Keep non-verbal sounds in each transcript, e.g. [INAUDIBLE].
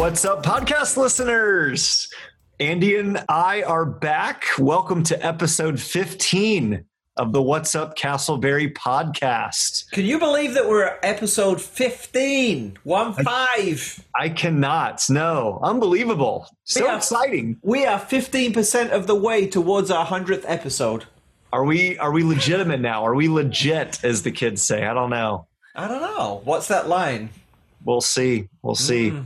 What's up, podcast listeners? Andy and I are back. Welcome to episode 15 of the What's Up Casselberry podcast. Can you believe that we're at episode 15? One five. I cannot. No, unbelievable. So Yeah. exciting. We are 15% of the way towards our 100th episode. Are we are we legitimate now? Are we legit as the kids say? I don't know. I don't know. What's that line? We'll see. We'll see. Hmm.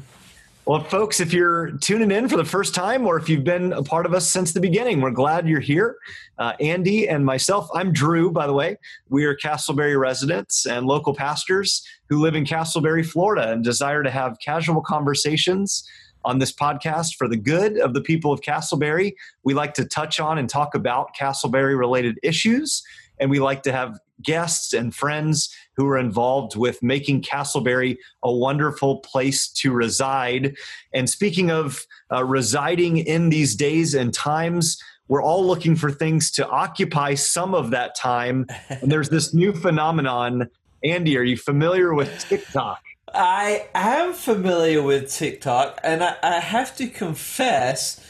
Well, folks, if you're tuning in for the first time or if you've been a part of us since the beginning, we're glad you're here. Uh, Andy and myself, I'm Drew, by the way. We are Casselberry residents and local pastors who live in Casselberry, Florida, and desire to have casual conversations on this podcast for the good of the people of Casselberry. We like to touch on and talk about Casselberry related issues, and we like to have guests and friends who are involved with making Casselberry a wonderful place to reside. And speaking of uh, residing in these days and times, we're all looking for things to occupy some of that time. And there's this new phenomenon. Andy, are you familiar with TikTok? I am familiar with TikTok, and I, I have to confess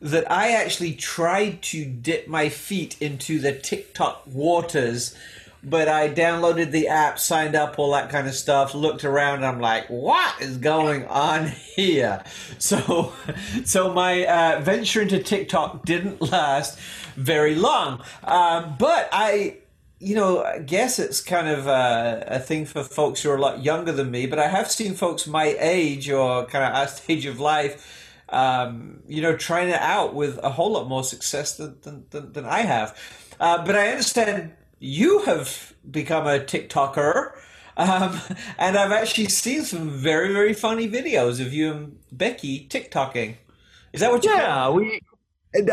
that I actually tried to dip my feet into the TikTok waters, but I downloaded the app, signed up, all that kind of stuff, looked around, and I'm like, what is going on here? [LAUGHS] So, [LAUGHS] so my uh, venture into TikTok didn't [LAUGHS] last very long, um, but I you know, I guess it's kind of a, a thing for folks who are a lot younger than me, but I have seen folks my age or kind of our stage of life, um, you know, trying it out with a whole lot more success than, than, than, than I have. Uh, but I understand you have become a TikToker. Um, [LAUGHS] and I've actually seen some very, very funny videos of you and Becky TikToking. Is that what you Yeah, we.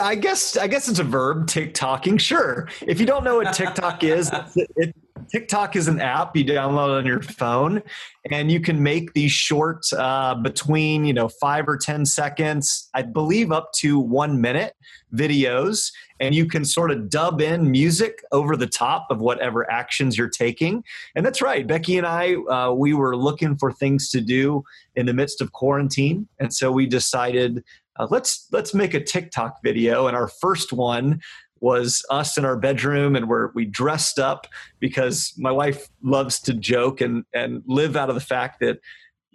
I guess I guess it's a verb. TikToking, sure. If you don't know what TikTok is, it, it, TikTok is an app you download on your phone, and you can make these short, uh, between you know five or ten seconds, I believe up to one minute videos, and you can sort of dub in music over the top of whatever actions you're taking. And that's right, Becky and I, uh, we were looking for things to do in the midst of quarantine, and so we decided uh, let's let's make a TikTok video. And our first one was us in our bedroom, and we're we dressed up because my wife loves to joke and and live out of the fact that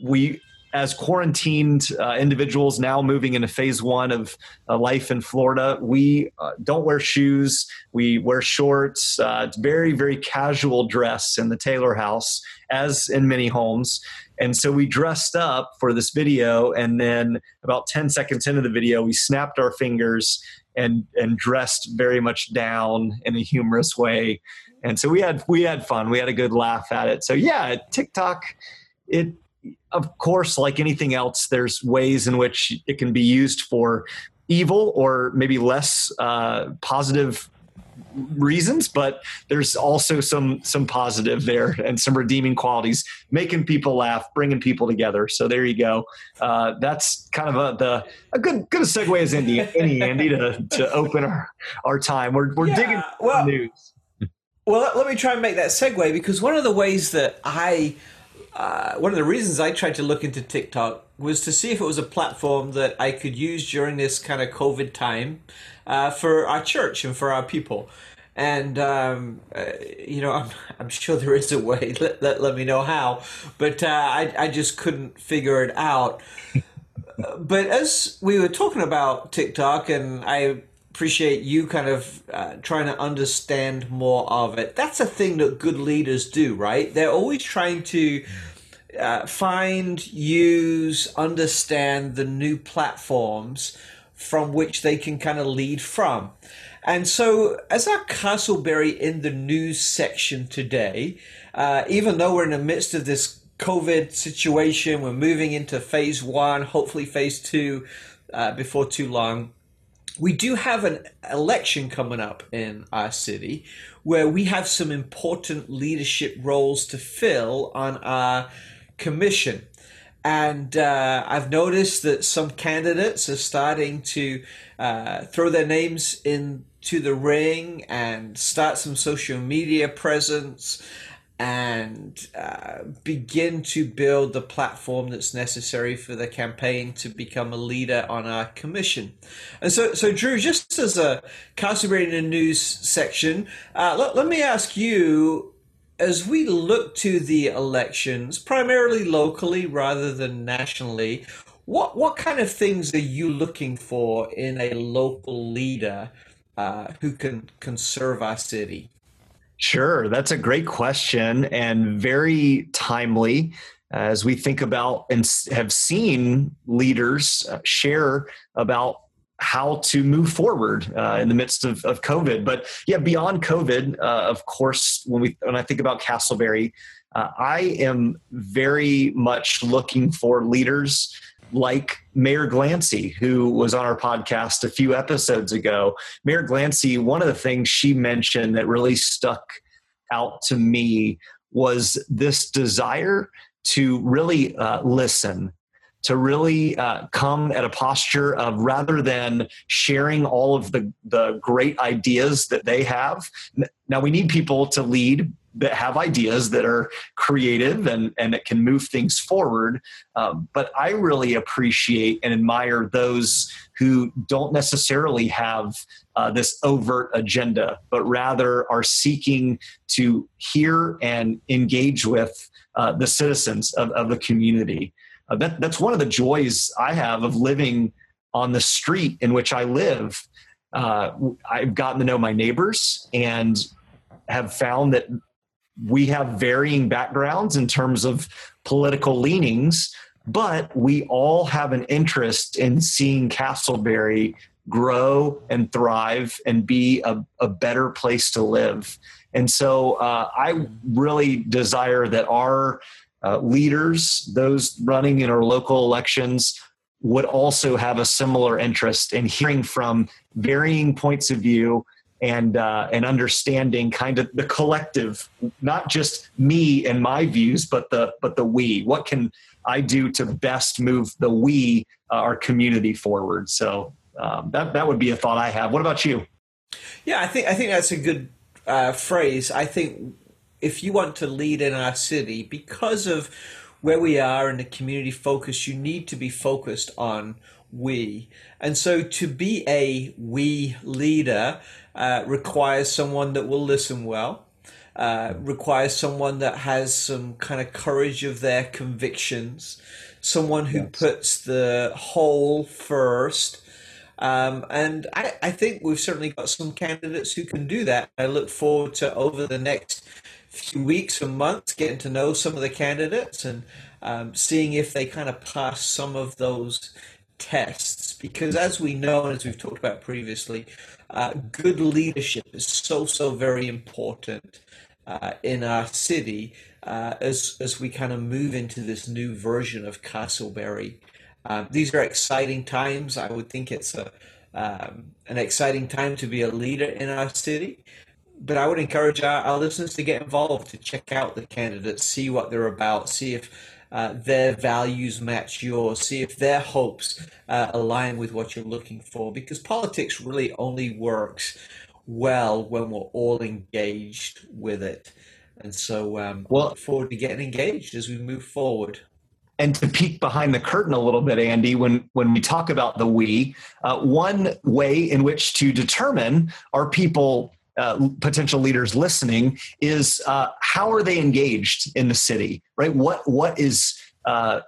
we. As quarantined uh, individuals now moving into phase one of uh, life in Florida, we uh, don't wear shoes. We wear shorts. Uh, it's very, very casual dress in the Taylor house, as in many homes. And so we dressed up for this video, and then about 10 seconds into the video, we snapped our fingers and and dressed very much down in a humorous way. And so we had we had fun. We had a good laugh at it. So yeah, TikTok, it of course, like anything else, there's ways in which it can be used for evil or maybe less uh, positive reasons but there's also some some positive there and some redeeming qualities making people laugh bringing people together. So there you go. Uh, that's kind of a the a good good a segue as any any andy to, to open our our time. We're, we're Yeah, digging well- news. Well, let- let me try and make that segue because one of the ways that I, uh, one of the reasons I tried to look into TikTok was to see if it was a platform that I could use during this kind of COVID time uh, for our church and for our people. And, um, uh, you know, [LAUGHS] I'm, I'm sure there is a way. [LAUGHS] Let, let, let me know how. But uh, I, I just couldn't figure it out [LAUGHS] but as we were talking about TikTok, and I appreciate you kind of uh, trying to understand more of it. That's a thing that good leaders do, right? They're always trying to uh, find, use, understand the new platforms from which they can kind of lead from. And so, as our Casselberry in the news section today, uh, even though we're in the midst of this COVID situation, we're moving into phase one, hopefully phase two uh, before too long. We do have an election coming up in our city where we have some important leadership roles to fill on our commission. And uh, I've noticed that some candidates are starting to uh, throw their names into the ring and start some social media presence. And uh, begin to build the platform that's necessary for the campaign to become a leader on our commission. And so, so Drew, just as a Casselberry News section, uh, let, let me ask you, as we look to the elections, primarily locally rather than nationally, what what kind of things are you looking for in a local leader uh, who can can serve our city? Sure, that's a great question and very timely as we think about and have seen leaders uh, share about how to move forward uh, in the midst of, of, COVID. But yeah, beyond COVID, uh, of course, when we when I think about Casselberry, uh, I am very much looking for leaders like Mayor Glancy, who was on our podcast a few episodes ago. Mayor Glancy, one of the things she mentioned that really stuck out to me was this desire to really uh, listen to really uh, come at a posture of rather than sharing all of the, the great ideas that they have. Now, we need people to lead that have ideas that are creative and, and that can move things forward. Um, but I really appreciate and admire those who don't necessarily have uh, this overt agenda, but rather are seeking to hear and engage with uh, the citizens of, of the community. Uh, that, that's one of the joys I have of living on the street in which I live. Uh, I've gotten to know my neighbors and have found that we have varying backgrounds in terms of political leanings, but we all have an interest in seeing Casselberry grow and thrive and be a, a better place to live. And so uh, I really desire that our uh, leaders, those running in our local elections, would also have a similar interest in hearing from varying points of view and uh, and understanding kind of the collective, not just me and my views, but the but the we. What can I do to best move the we, uh, our community forward? So um, that that would be a thought I have. What about you? Yeah, I think I think that's a good uh, phrase. I think if you want to lead in our city, because of where we are in the community focus, you need to be focused on we. And so to be a we leader uh, requires someone that will listen well, uh, requires someone that has some kind of courage of their convictions, someone who yes. puts the whole first. Um, and I, I think we've certainly got some candidates who can do that. I look forward to over the next few weeks or months getting to know some of the candidates and um, seeing if they kind of pass some of those tests. Because as we know, and as we've talked about previously, uh, good leadership is so so very important uh, in our city uh, as as we kind of move into this new version of Casselberry. Um, these are exciting times. I would think it's a um, an exciting time to be a leader in our city. But I would encourage our, our listeners to get involved, to check out the candidates, see what they're about, see if uh, their values match yours, see if their hopes uh, align with what you're looking for. Because politics really only works well when we're all engaged with it. And so um, well, I look forward to getting engaged as we move forward. And to peek behind the curtain a little bit, Andy, when, when we talk about the we, uh, one way in which to determine are people uh, potential leaders listening is uh, how are they engaged in the city right? What what is uh,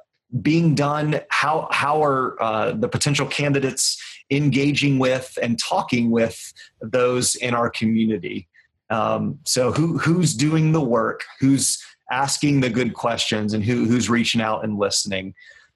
being done? How how are uh, the potential candidates engaging with and talking with those in our community? Um, so who who's doing the work? Who's asking the good questions? And who who's reaching out and listening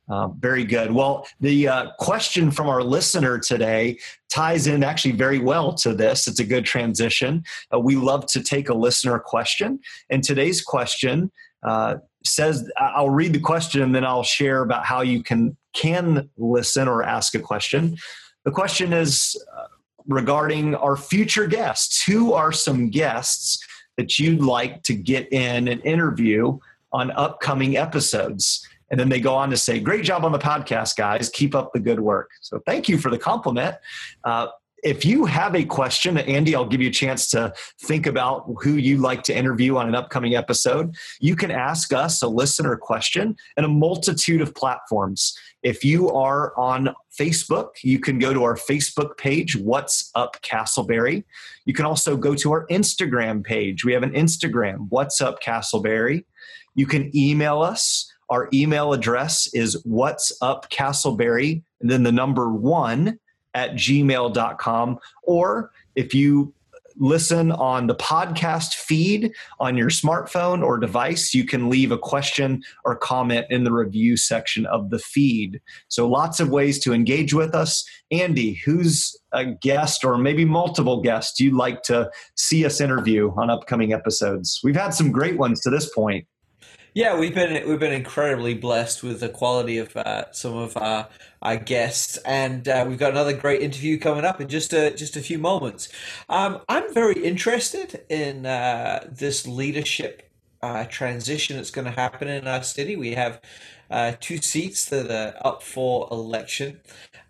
uh, very good. Well, the uh, question from our listener today ties in actually very well to this. It's a good transition. Uh, we love to take a listener question. And today's question uh, says I'll read the question and then I'll share about how you can, can listen or ask a question. The question is uh, regarding our future guests. Who are some guests that you'd like to get in an interview on upcoming episodes? And then they go on to say, Great job on the podcast, guys. Keep up the good work. So thank you for the compliment. Uh, if you have a question, Andy, I'll give you a chance to think about who you'd like to interview on an upcoming episode. You can ask us a listener question in a multitude of platforms. If you are on Facebook, you can go to our Facebook page, What's Up Casselberry. You can also go to our Instagram page. We have an Instagram, What's Up Casselberry. You can email us. Our email address is What's Up Casselberry, and then the number one at gmail.com. Or if you listen on the podcast feed on your smartphone or device, you can leave a question or comment in the review section of the feed. So, lots of ways to engage with us. Andy, who's a guest or maybe multiple guests you'd like to see us interview on upcoming episodes? We've had some great ones to this point. Yeah, we've been we've been incredibly blessed with the quality of uh, some of our, our guests, and uh, we've got another great interview coming up in just a just a few moments. Um, I'm very interested in uh, this leadership uh, transition that's going to happen in our city. We have uh, two seats that are up for election,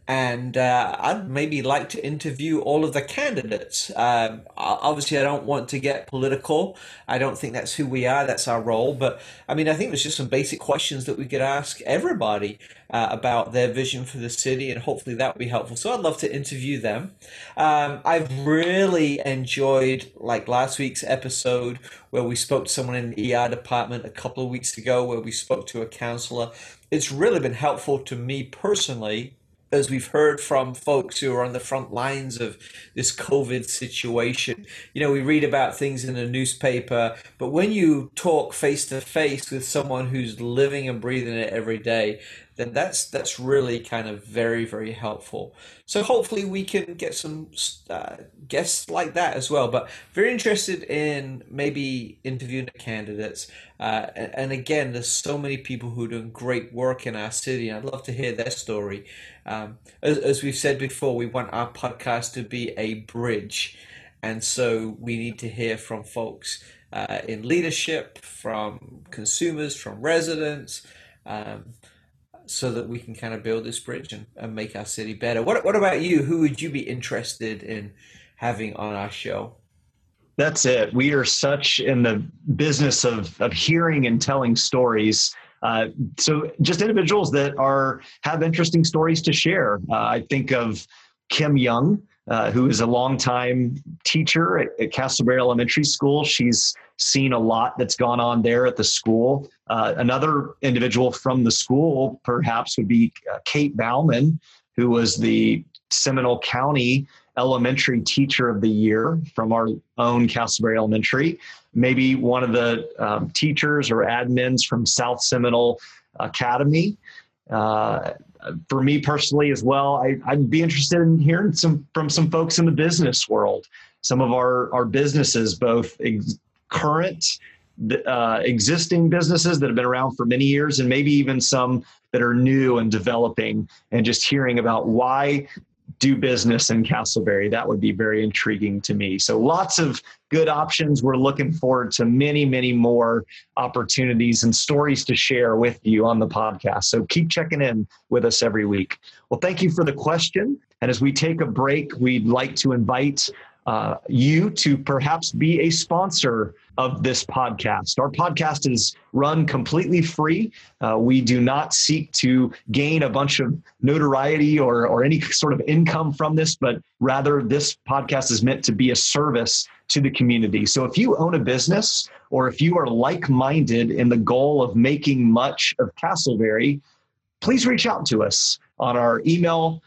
and uh, I'd maybe like to interview all of the candidates. Um, obviously, I don't want to get political. I don't think that's who we are. That's our role. But I mean, I think there's just some basic questions that we could ask everybody uh, about their vision for the city, and hopefully that would be helpful. So I'd love to interview them. Um, I've really enjoyed like last week's episode where we spoke to someone in the ER department a couple of weeks ago, where we spoke to a counselor. It's really been helpful to me personally as we've heard from folks who are on the front lines of this COVID situation, you know, we read about things in a newspaper, but when you talk face to face with someone who's living and breathing it every day, then that's that's really kind of very very helpful. So hopefully we can get some uh, guests like that as well. But very interested in maybe interviewing candidates. Uh, and, and, again, there's so many people who are doing great work in our city. I'd love to hear their story. Um, as, as we've said before, we want our podcast to be a bridge, and so we need to hear from folks. Uh, in leadership, from consumers, from residents, um, so that we can kind of build this bridge and, and make our city better. What, what about you? Who would you be interested in having on our show? That's it. We are such in the business of, of hearing and telling stories. Uh, so just individuals that are have interesting stories to share. Uh, I think of Kim Young, uh, who is a longtime teacher at, at Casselberry Elementary School. She's seen a lot that's gone on there at the school. Uh, another individual from the school, perhaps, would be uh, Kate Bauman, who was the Seminole County Elementary Teacher of the Year from our own Casselberry Elementary. Maybe one of the um, teachers or admins from South Seminole Academy. Uh, for me personally as well, I, would be interested in hearing some from some folks in the business world. Some of our our businesses, both ex- current, uh, existing businesses that have been around for many years, and maybe even some that are new and developing, and just hearing about why do business in Casselberry. That would be very intriguing to me. So lots of good options. We're looking forward to many, many more opportunities and stories to share with you on the podcast. So keep checking in with us every week. Well, thank you for the question. And as we take a break, we'd like to invite uh, you to perhaps be a sponsor of this podcast. Our podcast is run completely free. Uh, we do not seek to gain a bunch of notoriety or, or any sort of income from this, but rather this podcast is meant to be a service to the community. So if you own a business or if you are like minded in the goal of making much of Casselberry, please reach out to us on our email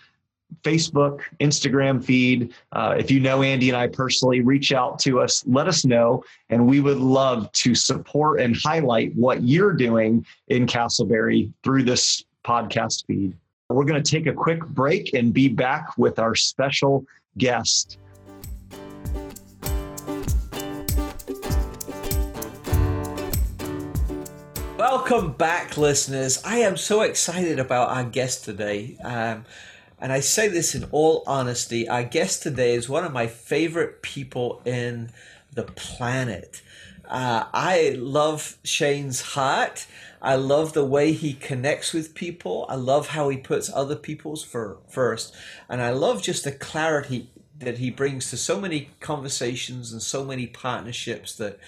Facebook, Instagram feed. Uh, if you know Andy and I personally, reach out to us, let us know, and we would love to support and highlight what you're doing in Casselberry through this podcast feed. We're going to take a quick break and be back with our special guest. Welcome back, listeners. I am so excited about our guest today. Um, and I say this in all honesty, our guest today is one of my favorite people in the planet. Uh, I love Shane's heart. I love the way he connects with people. I love how he puts other people's for, first. And I love just the clarity that he brings to so many conversations and so many partnerships that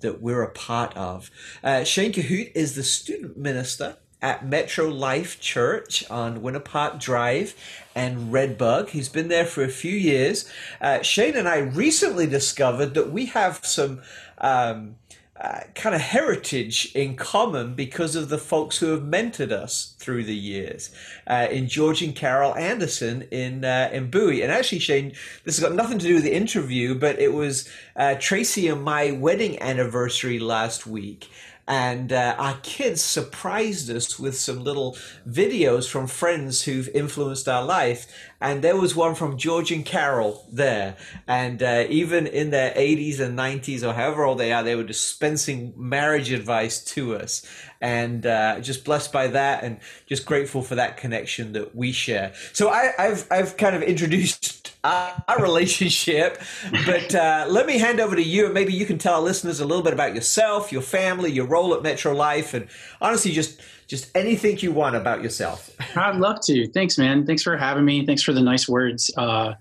that we're a part of. Uh, Shane Cahoot is the student minister at Metro Life Church on Park Drive and Redbug. He's been there for a few years. Uh, Shane and I recently discovered that we have some um, uh, kind of heritage in common because of the folks who have mentored us through the years uh, in George and Carol Anderson in uh, in Bowie. And actually, Shane, this has got nothing to do with the interview, but it was uh, Tracy and my wedding anniversary last week and uh, our kids surprised us with some little videos from friends who've influenced our life and there was one from George and Carol there. And uh, even in their 80s and 90s or however old they are, they were dispensing marriage advice to us. And uh, just blessed by that, and just grateful for that connection that we share. So I, have I've kind of introduced our, our relationship, but uh, let me hand over to you, and maybe you can tell our listeners a little bit about yourself, your family, your role at Metro Life, and honestly, just just anything you want about yourself. [LAUGHS] I'd love to. Thanks, man. Thanks for having me. Thanks for the nice words. Uh,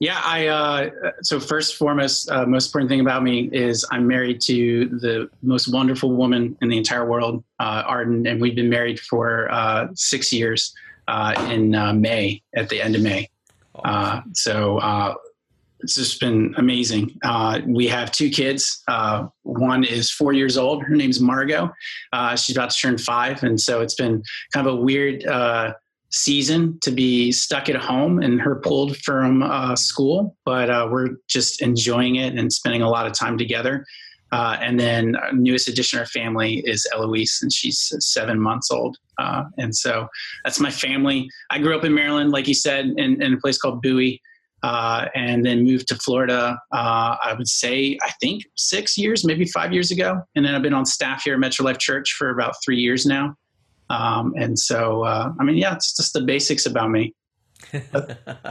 yeah, I. Uh, so first, foremost, uh, most important thing about me is I'm married to the most wonderful woman in the entire world, uh, Arden, and we've been married for uh, six years. Uh, in May, at the end of May. so it's just been amazing. Uh, we have two kids. Uh, one is four years old. Her name's Margot. Uh, she's about to turn five, and so it's been kind of a weird uh, season to be stuck at home and her pulled from uh, school. But uh, we're just enjoying it and spending a lot of time together. and then our newest addition to our family is Eloise, and she's seven months old. and so that's my family. I grew up in Maryland, like you said, in, in a place called Bowie uh, and then moved to Florida. Uh, I would say I think six years, maybe five years ago, and then I've been on staff here at Metro Life Church for about three years now. Um, and so, uh, I mean, yeah, it's just the basics about me. [LAUGHS]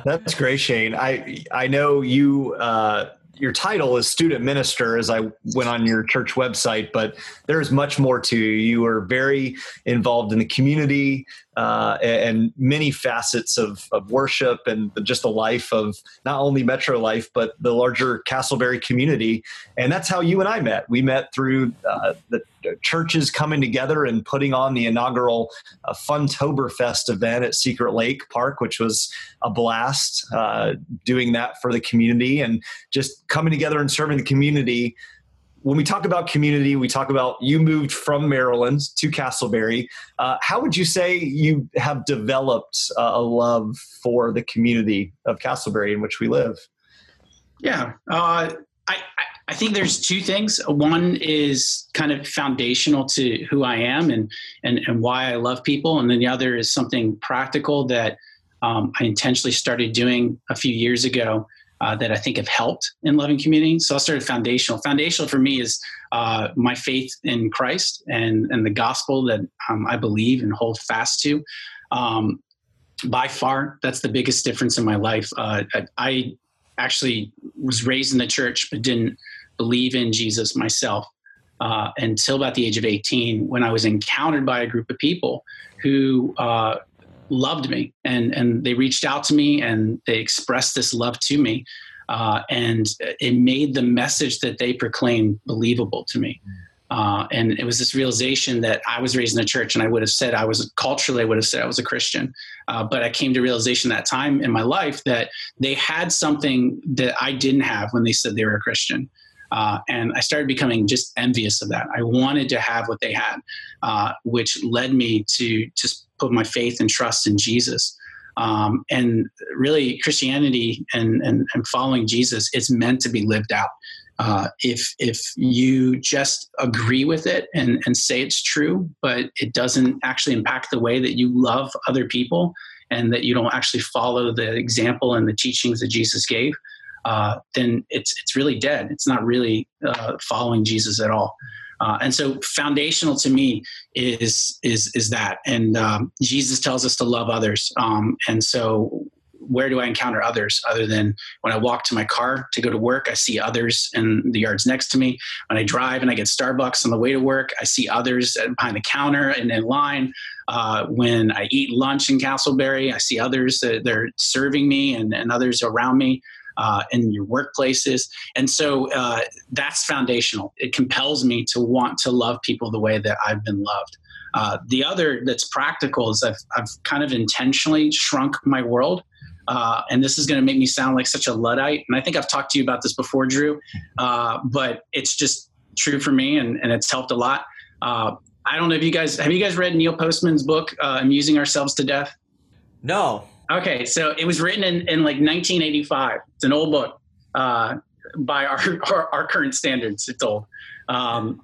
That's great, Shane. I I know you uh, your title is student minister as I went on your church website, but there's much more to you. You are very involved in the community uh, and many facets of, of worship and just the life of not only Metro Life, but the larger Casselberry community. And that's how you and I met. We met through uh, the churches coming together and putting on the inaugural uh, Funtoberfest event at Secret Lake Park, which was a blast, uh, doing that for the community and just coming together and serving the community when we talk about community, we talk about you moved from Maryland to Casselberry. Uh, how would you say you have developed uh, a love for the community of Casselberry in which we live? Yeah, uh, I, I think there's two things. One is kind of foundational to who I am and and, and why I love people, and then the other is something practical that um, I intentionally started doing a few years ago uh, that I think have helped in loving community. So I'll start foundational. Foundational for me is uh, my faith in Christ and, and the gospel that um, I believe and hold fast to. Um, by far, that's the biggest difference in my life. Uh, I actually was raised in the church but didn't believe in Jesus myself uh, until about the age of 18 when I was encountered by a group of people who uh, loved me. And and they reached out to me and they expressed this love to me. Uh, and it made the message that they proclaimed believable to me. Uh, and it was this realization that I was raised in a church and I would have said I was culturally I would have said I was a Christian. Uh, but I came to realization that time in my life that they had something that I didn't have when they said they were a Christian. Uh, and I started becoming just envious of that. I wanted to have what they had, uh, which led me to just put my faith and trust in Jesus. Um, and really, Christianity and, and, and, following Jesus is meant to be lived out. Uh, if if you just agree with it and, and say it's true, but it doesn't actually impact the way that you love other people, and that you don't actually follow the example and the teachings that Jesus gave, uh, then it's it's really dead. It's not really uh, following Jesus at all. Uh, and so, foundational to me is is is that. And um, Jesus tells us to love others. Um, and so, where do I encounter others other than when I walk to my car to go to work? I see others in the yards next to me. When I drive and I get Starbucks on the way to work, I see others behind the counter and in line. Uh, when I eat lunch in Casselberry, I see others that they're serving me and, and others around me. Uh, in your workplaces. And so uh, that's foundational. It compels me to want to love people the way that I've been loved. Uh, the other that's practical is I've, I've kind of intentionally shrunk my world. Uh, and this is going to make me sound like such a Luddite. And I think I've talked to you about this before, Drew, uh, but it's just true for me and, and it's helped a lot. Uh, I don't know if you guys have you guys read Neil Postman's book, Amusing Ourselves to Death? No. Okay, so it was written in, in like 1985. It's an old book uh, by our, [LAUGHS] our, our current standards. It's old, um,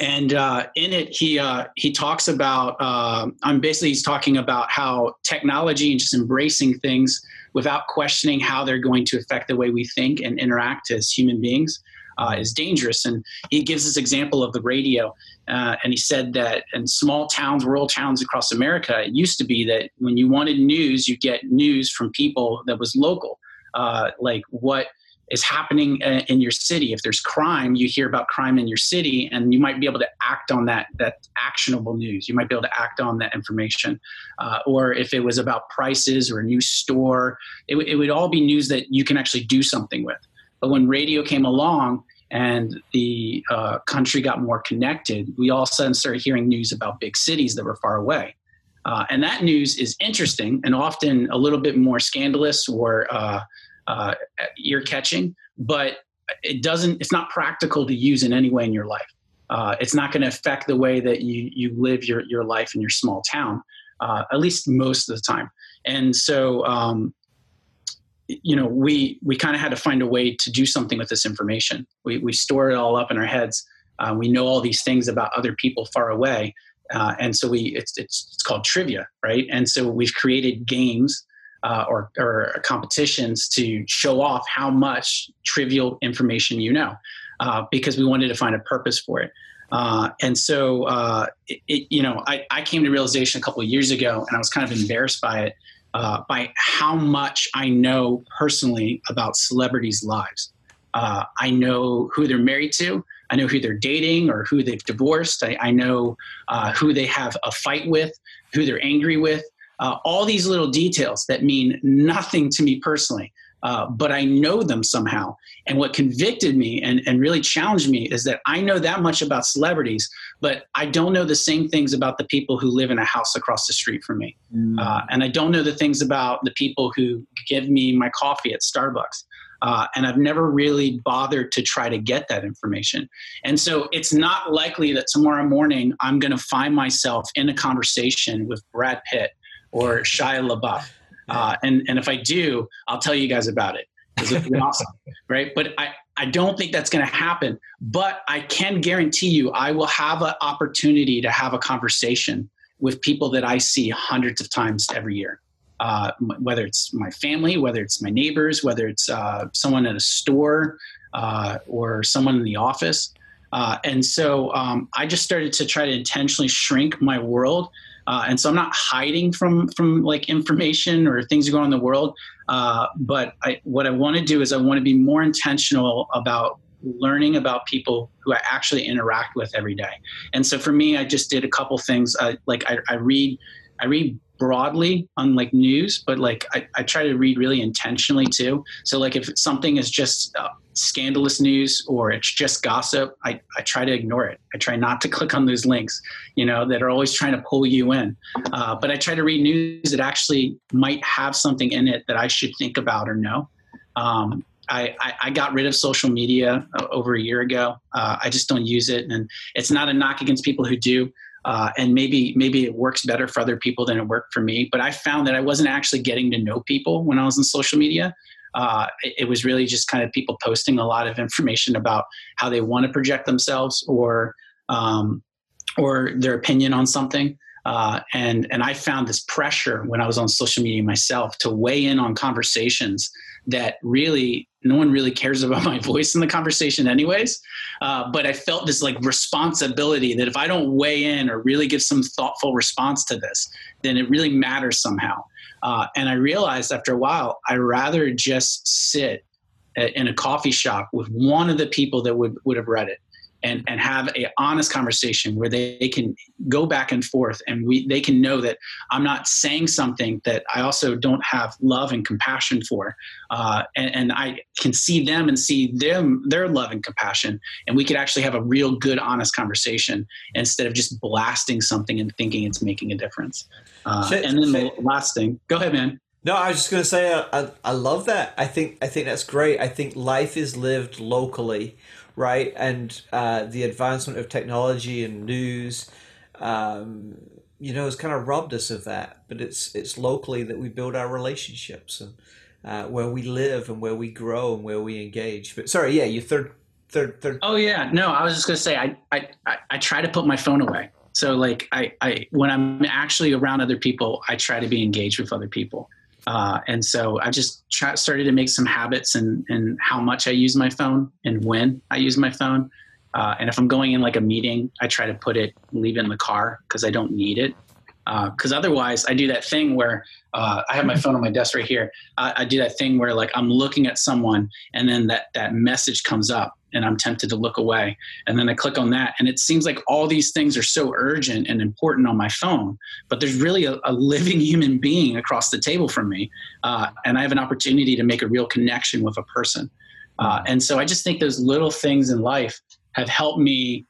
and uh, in it he uh, he talks about. Uh, I'm basically he's talking about how technology and just embracing things without questioning how they're going to affect the way we think and interact as human beings uh, is dangerous. And he gives this example of the radio. Uh, and he said that in small towns, rural towns across America, it used to be that when you wanted news, you get news from people that was local, uh, like what is happening uh, in your city. If there's crime, you hear about crime in your city, and you might be able to act on that that actionable news. You might be able to act on that information. Uh, or if it was about prices or a new store, it, it would all be news that you can actually do something with. But when radio came along and the uh, country got more connected, we all of a sudden started hearing news about big cities that were far away. Uh, and that news is interesting and often a little bit more scandalous or uh, uh ear catching, but it doesn't, it's not practical to use in any way in your life. Uh, it's not going to affect the way that you, you live your, your life in your small town, uh, at least most of the time. And so um, you know we we kind of had to find a way to do something with this information. We, we store it all up in our heads. Uh, we know all these things about other people far away uh, and so we it's, it's, it's called trivia right? And so we've created games uh, or, or competitions to show off how much trivial information you know uh, because we wanted to find a purpose for it. Uh, and so uh, it, it, you know I, I came to realization a couple of years ago and i was kind of embarrassed by it uh, by how much I know personally about celebrities' lives. Uh, I know who they're married to. I know who they're dating or who they've divorced. I, I know uh, who they have a fight with, who they're angry with. Uh, all these little details that mean nothing to me personally, uh, but I know them somehow. And what convicted me and, and really challenged me is that I know that much about celebrities, but I don't know the same things about the people who live in a house across the street from me. Mm. Uh, and I don't know the things about the people who give me my coffee at Starbucks. Uh, and I've never really bothered to try to get that information. And so it's not likely that tomorrow morning I'm going to find myself in a conversation with Brad Pitt or Shia LaBeouf. Uh, and, and if I do, I'll tell you guys about it be [LAUGHS] awesome, right? But I, I don't think that's going to happen. But I can guarantee you, I will have an opportunity to have a conversation with people that I see hundreds of times every year. Uh, whether it's my family, whether it's my neighbors, whether it's uh, someone at a store uh, or someone in the office. Uh, and so um, I just started to try to intentionally shrink my world uh, and so I'm not hiding from from like information or things going on in the world. Uh, but I, what I want to do is I want to be more intentional about learning about people who I actually interact with every day. And so for me, I just did a couple things. I, like I, I read, I read broadly on like news, but like I, I try to read really intentionally too. So like if something is just uh, scandalous news or it's just gossip, I, I try to ignore it. I try not to [LAUGHS] click on those links, you know, that are always trying to pull you in. Uh, but I try to read news that actually might have something in it that I should think about or know. Um, I, I, I, got rid of social media uh, over a year ago. Uh, I just don't use it, and it's not a knock against people who do. Uh, and maybe maybe it works better for other people than it worked for me. But I found that I wasn't actually getting to know people when I was on social media. Uh, it, it, was really just kind of people posting a lot of information about how they want to project themselves or um, or their opinion on something. Uh, and and I found this pressure when I was on social media myself to weigh in on conversations that really no one really cares [LAUGHS] about my voice in the conversation anyways. Uh, but I felt this like responsibility that if I don't weigh in or really give some thoughtful response to this, then it really matters somehow. Uh, and I realized after a while, I rather just sit in a coffee shop with one of the people that would, would have read it and and have a honest conversation where they, they can go back and forth and we they can know that i'm not saying something that i also don't have love and compassion for uh, and, and i can see them and see them their love and compassion and we could actually have a real good honest conversation instead of just blasting something and thinking it's making a difference uh, and then the last thing go ahead man no, I was just going to say uh, I, I love that. I think I think that's great. I think life is lived locally right? And uh, the advancement of technology and news, um, you know, has kind of robbed us of that. But it's it's locally that we build our relationships and uh, where we live and where we grow and where we engage. But sorry, yeah, you third, third, third. Oh yeah, no, I was just gonna say I I I, I try to put my phone away. So like I, I when I'm actually around other people, I try to be engaged with other people. Uh, and so I just started to make some habits and and how much I use my phone and when I use my phone. Uh, and if I'm going in like a meeting, I try to put it, leave it in the car because I don't need it. Because uh, otherwise, I do that thing where uh, I have my phone on my desk right here. I, I do that thing where like I'm looking at someone, and then that that message comes up, and I'm tempted to look away. And then I click on that, and it seems like all these things are so urgent and important on my phone, but there's really a, a living human being across the table from me, uh, and I have an opportunity to make a real connection with a person. Uh, and so I just think those little things in life have helped me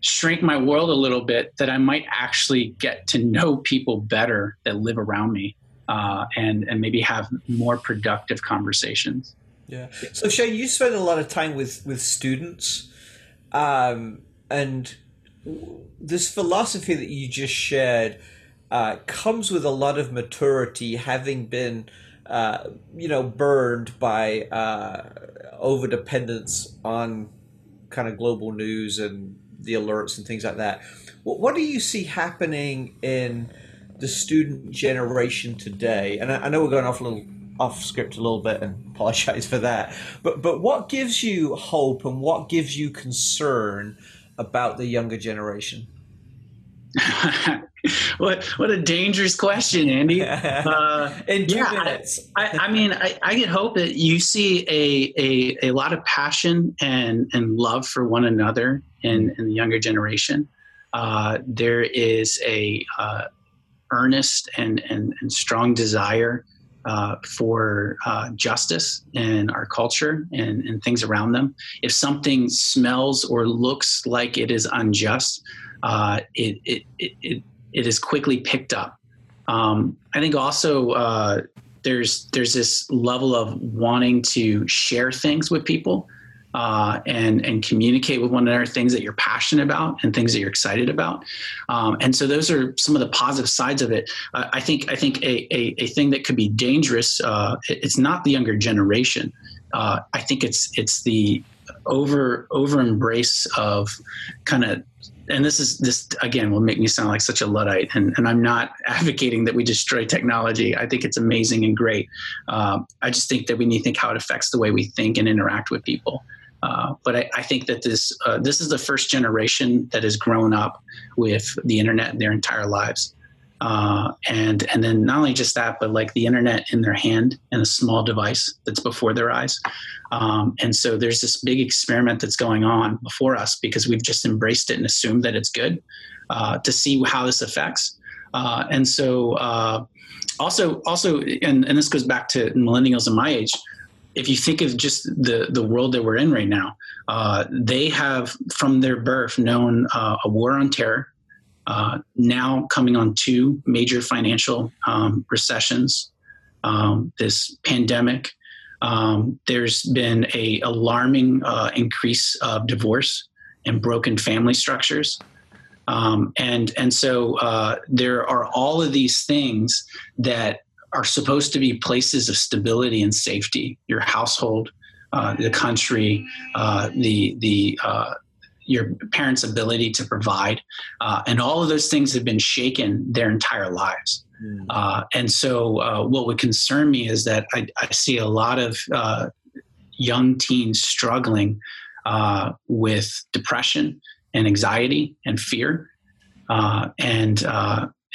shrink my world a little bit that I might actually get to know people better that live around me uh, and, and maybe have more productive conversations. Yeah. So Shane, you spend a lot of time with with students, um, and this philosophy that you just shared uh, comes with a lot of maturity, having been, uh, you know, burned by uh, over dependence on kind of global news and the alerts and things like that. What, what do you see happening in the student generation today? And I, I know we're going off a little off script a little bit and [LAUGHS] apologize for that. But but what gives you hope and what gives you concern about the younger generation? [LAUGHS] what what a dangerous question, Andy. [LAUGHS] Uh, In two yeah, minutes. I, I, mean, I, I, get hope that you see a, a, a lot of passion and, and love for one another in, in the younger generation. Uh, there is a uh, earnest and, and, and strong desire uh, for uh, justice in our culture and, and, things around them. If something smells or looks like it is unjust, uh, it, it, it, it is quickly picked up. Um, I think also uh, there's there's this level of wanting to share things with people uh, and and communicate with one another things that you're passionate about and things that you're excited about. Um, and so those are some of the positive sides of it. Uh, I think I think a, a, a, thing that could be dangerous. Uh, it's not the younger generation. Uh, I think it's it's the over over embrace of kind of and this is this again will make me sound like such a luddite and, and i'm not [LAUGHS] advocating that we destroy technology i think it's amazing and great uh, i just think that we need to think how it affects the way we think and interact with people uh, but I, I, think that this uh, this is the first generation that has grown up with the internet in their entire lives, uh, and and then not only just that, but like the internet in their hand and a small device that's before their eyes, um, and so there's this big experiment that's going on before us because we've just embraced it and assumed that it's good uh, to see how this affects, uh, and so also also and, and this goes back to millennials in my age if you think of just the the world that we're in right now, uh, they have from their birth known uh, a war on terror. Uh, now coming on two major financial um, recessions, um, this pandemic. Um, there's been a alarming uh, increase of divorce and broken family structures. Um, and and so uh, there are all of these things that are supposed to be places of stability and safety. Your household, uh, the country, uh, the the uh, your parents' ability to provide, uh, and all of those things have been shaken their entire lives. Mm. and so, uh, what would concern me is that I, I see a lot of young teens struggling with depression and anxiety and fear, and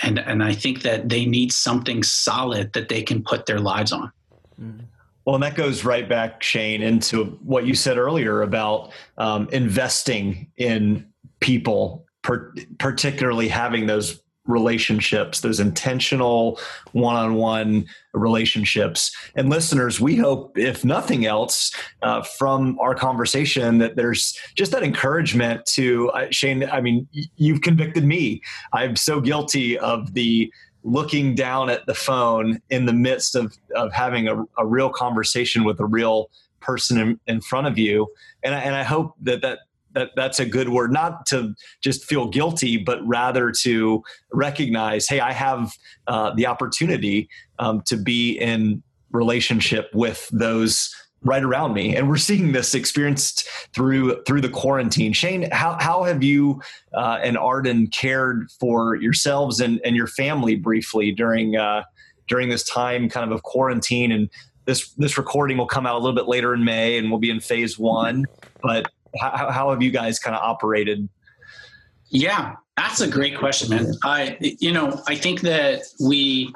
and and I think that they need something solid that they can put their lives on. Mm. Well, and that goes right back, Shane, into what you said earlier about um, investing in people, per- particularly having those relationships, those intentional one on one relationships. And listeners, we hope, if nothing else, uh, from our conversation, that there's just that encouragement to uh, Shane. I mean, you've convicted me. I'm so guilty of the looking down at the phone in the midst of, of having a, a real conversation with a real person in, in front of you. And I, and I hope that that that that's a good word not to just feel guilty but rather to recognize hey i have uh, the opportunity um, to be in relationship with those right around me. And we're seeing this experienced through through the quarantine. Shane how, how have you uh, and arden cared for yourselves and, and your family briefly during uh, during this time kind of of quarantine? And this this recording will come out a little bit later in may and we'll be in phase one but how, how have you guys kind of operated? Yeah, that's a great question, man. I, you know, I think that we,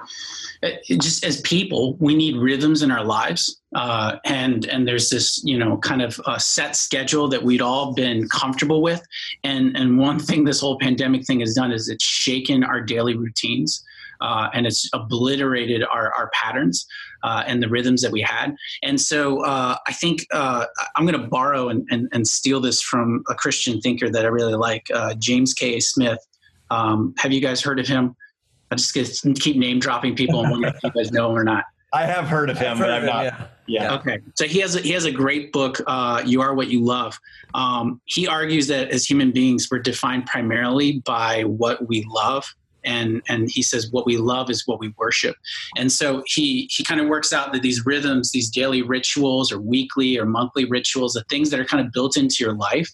just as people, we need rhythms in our lives, uh, and and there's this, you know, kind of a set schedule that we'd all been comfortable with, and and one thing this whole pandemic thing has done is it's shaken our daily routines uh, and it's obliterated our, our patterns uh, and the rhythms that we had. And so uh, I think uh, I'm going to borrow and, and, and, steal this from a Christian thinker that I really like, uh, James K. Smith. Um, have you guys heard of him? I just keep name dropping people and wonder if you guys know him or not. [LAUGHS] I have heard of him, heard but I'm not. Yeah. yeah. Okay. So he has a, he has a great book. Uh, you are what you love. Um, he argues that as human beings, we're defined primarily by what we love and and he says what we love is what we worship. And so he he kind of works out that these rhythms these daily rituals or weekly or monthly rituals the things that are kind of built into your life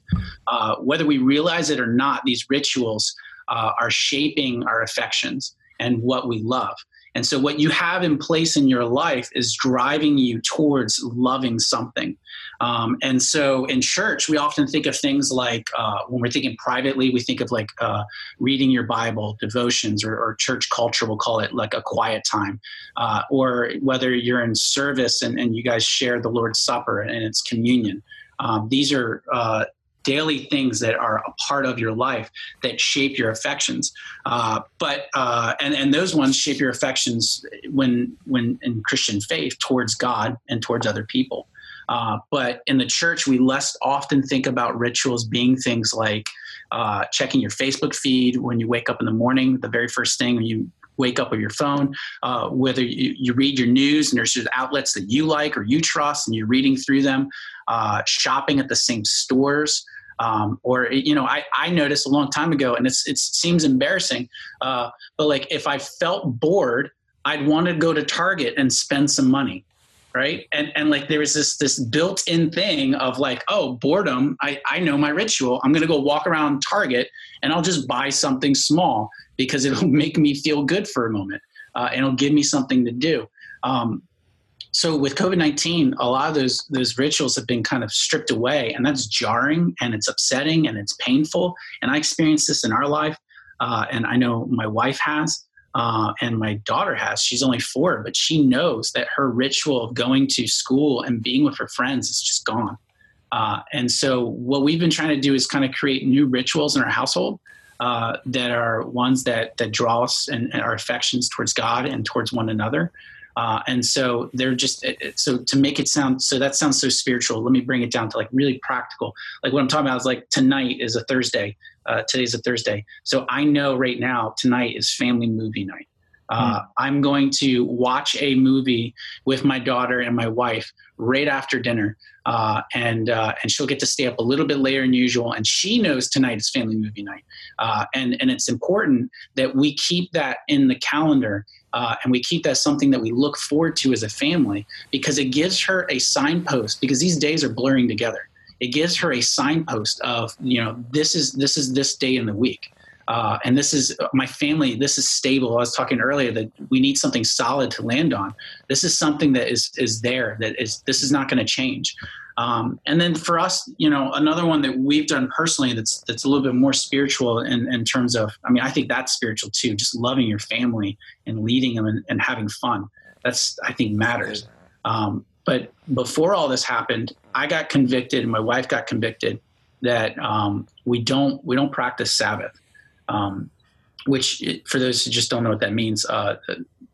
uh, whether we realize it or not these rituals uh, are shaping our affections and what we love and so, what you have in place in your life is driving you towards loving something. Um, and so, in church, we often think of things like uh, when we're thinking privately, we think of like uh, reading your Bible, devotions, or, or, church culture, we'll call it like a quiet time. Uh, or whether you're in service and, and, you guys share the Lord's Supper and it's communion. Um, these are uh, daily things that are a part of your life that shape your affections. Uh, but uh, and and those ones shape your affections when when in Christian faith towards God and towards other people. Uh, but in the church, we less often think about rituals being things like uh, checking your Facebook feed when you wake up in the morning, the very first thing when you wake up with your phone, uh, whether you, you, read your news and there's just outlets that you like or you trust and you're reading through them, uh, shopping at the same stores, um, or you know I, I noticed a long time ago and it's it seems embarrassing uh, but like if i felt bored i'd want to go to target and spend some money right? And and like there was this this built-in thing of like oh boredom i i know my ritual. I'm gonna go walk around target and i'll just buy something small because it'll [LAUGHS] make me feel good for a moment uh, and it'll give me something to do. Um, so with COVID nineteen, a lot of those those rituals have been kind of stripped away, and that's jarring and it's upsetting and it's painful. And I experienced this in our life, uh, and I know my wife has, uh, and my daughter has. She's only four, but she knows that her ritual of going to school and being with her friends is just gone. Uh, and so what we've been trying to do is kind of create new rituals in our household. Uh, that are ones that that draw us and, and, our affections towards God and towards one another. Uh, and so they're just so to make it sound so that sounds so spiritual. Let me bring it down to like really practical. Like what I'm talking about is like tonight is a Thursday. Uh, today's a Thursday, so I know right now tonight is family movie night. Uh, mm. I'm going to watch a movie with my daughter and my wife right after dinner, uh, and uh, and she'll get to stay up a little bit later than usual. And she knows tonight is family movie night, uh, and and it's important that we keep that in the calendar uh, and we keep that something that we look forward to as a family because it gives her a signpost because these days are blurring together. It gives her a signpost of you know this is this is this day in the week. Uh, and this is my family this is stable. I was talking earlier that we need something solid to land on. This is something that is is there that is this is not going to change um, and then for us, you know, another one that we've done personally that's that's a little bit more spiritual in, in terms of, I mean, I think that's spiritual too, just loving your family and leading them and, and having fun. That's I think matters. Um, but before all this happened, I got convicted, and my wife got convicted that um, we don't we don't practice Sabbath. Um, which, for those who just don't know what that means, uh,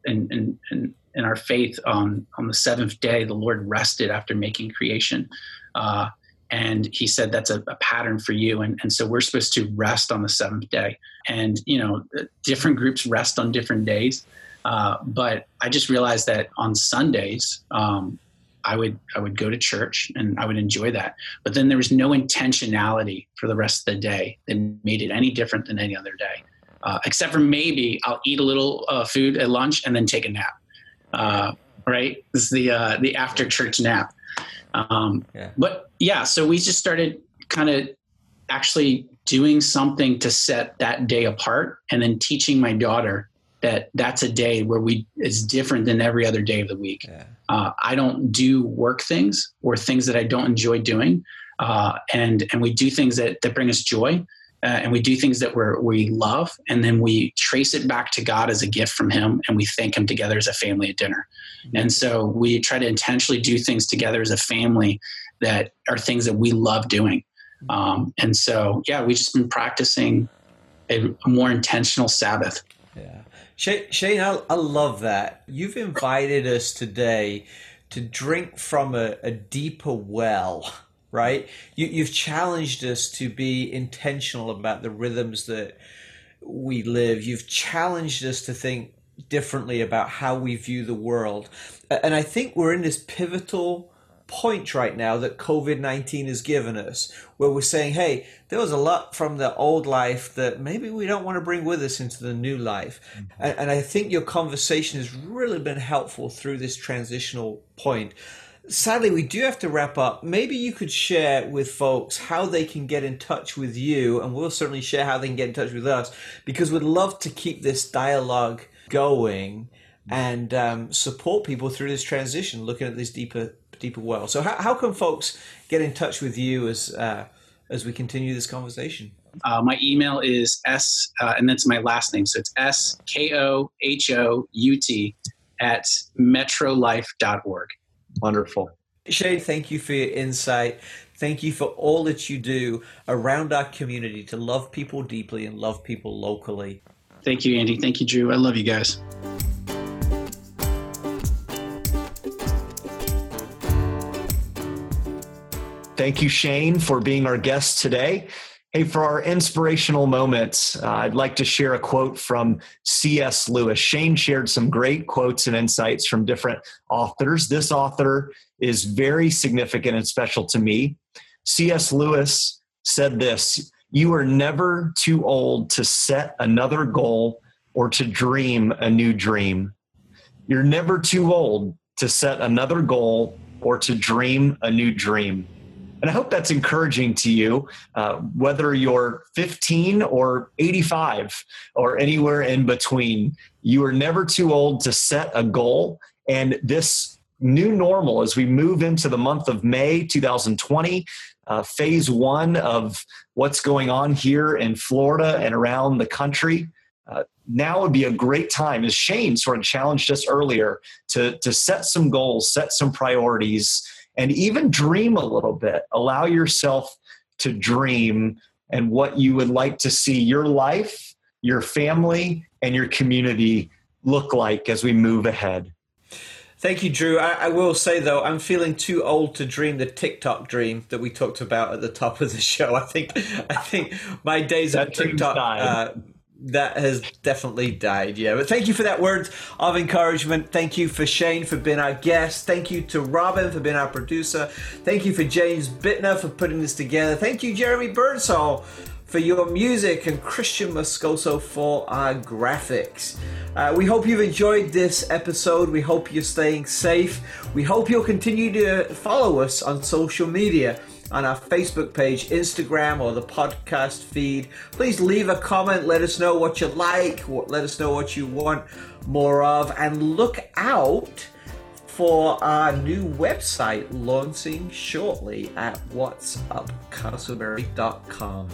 in, in, in, in our faith, on on the seventh day, the Lord rested after making creation. Uh, and he said that's a, a, pattern for you. And, and so we're supposed to rest on the seventh day. And you know different groups rest on different days. Uh, but i just realized that on sundays um, i would i would go to church and i would enjoy that. But then there was no intentionality for the rest of the day that made it any different than any other day. Uh, except for maybe i'll eat a little uh, food at lunch and then take a nap uh, right this is the uh, the after church nap um, yeah. But yeah, so we just started kind of actually doing something to set that day apart and then teaching my daughter that that's a day where we it's different than every other day of the week yeah. uh, i don't do work things or things that i don't enjoy doing uh, and and we do things that that bring us joy uh, and we do things that we we love and then we trace it back to god as a gift from him and we thank him together as a family at dinner mm-hmm. and so we try to intentionally do things together as a family that are things that we love doing. Um, and so, yeah, we've just been practicing a, a more intentional Sabbath. Yeah. Shane, I, I, love that. You've invited us today to drink from a, a deeper well, right? You, you've challenged us to be intentional about the rhythms that we live. You've challenged us to think differently about how we view the world. And I think we're in this pivotal point right now that COVID 19 has given us, where we're saying, hey, there was a lot from the old life that maybe we don't want to bring with us into the new life. Mm-hmm. And, and, I think your conversation has really been helpful through this transitional point. Sadly, we do have to wrap up. Maybe you could share with folks how they can get in touch with you, and we'll certainly share how they can get in touch with us because we'd love to keep this dialogue going and um, support people through this transition, looking at this deeper deeper well. So how, how can folks get in touch with you as uh, as we continue this conversation? Uh, my email is s uh, and that's my last name, so it's s k o h o u t at metrolife.org. Wonderful. Shane, thank you for your insight. Thank you for all that you do around our community to love people deeply and love people locally. Thank you, Andy. Thank you, Drew. I love you guys. Thank you, Shane, for being our guest today. Hey, for our inspirational moments, uh, I'd like to share a quote from C.S. Lewis. Shane shared some great quotes and insights from different authors. This author is very significant and special to me. C.S. Lewis said this You are never too old to set another goal or to dream a new dream. You're never too old to set another goal or to dream a new dream. And I hope that's encouraging to you, uh, whether you're 15 or 85 or anywhere in between. You are never too old to set a goal. And this new normal as we move into the month of May 2020, uh, phase one of what's going on here in Florida and around the country. Uh, now would be a great time, as Shane sort of challenged us earlier, to, to set some goals, set some priorities, and even dream a little bit. Allow yourself to dream and what you would like to see your life, your family, and your community look like as we move ahead. Thank you, Drew. I, I, will say though, I'm feeling too old to dream the TikTok dream that we talked about at the top of the [LAUGHS] show. I think, I think my days of TikTok uh, that has definitely died, yeah. But thank you for that word of encouragement. Thank you for Shane for being our guest. Thank you to Robin for being our producer. Thank you for James Bittner for putting this together. Thank you, Jeremy Birdsall, for your music and Christian Moscoso for our graphics. Uh, we hope you've enjoyed this episode. We hope you're staying safe. We hope you'll continue to follow us on social media on our Facebook page, Instagram, or the podcast feed. Please leave a comment. Let us know what you like. Let us know what you want more of. And look out for our new website launching shortly at whatsupcasselberry.com.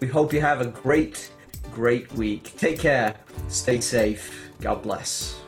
We hope you have a great, great week. Take care. Stay safe. God bless.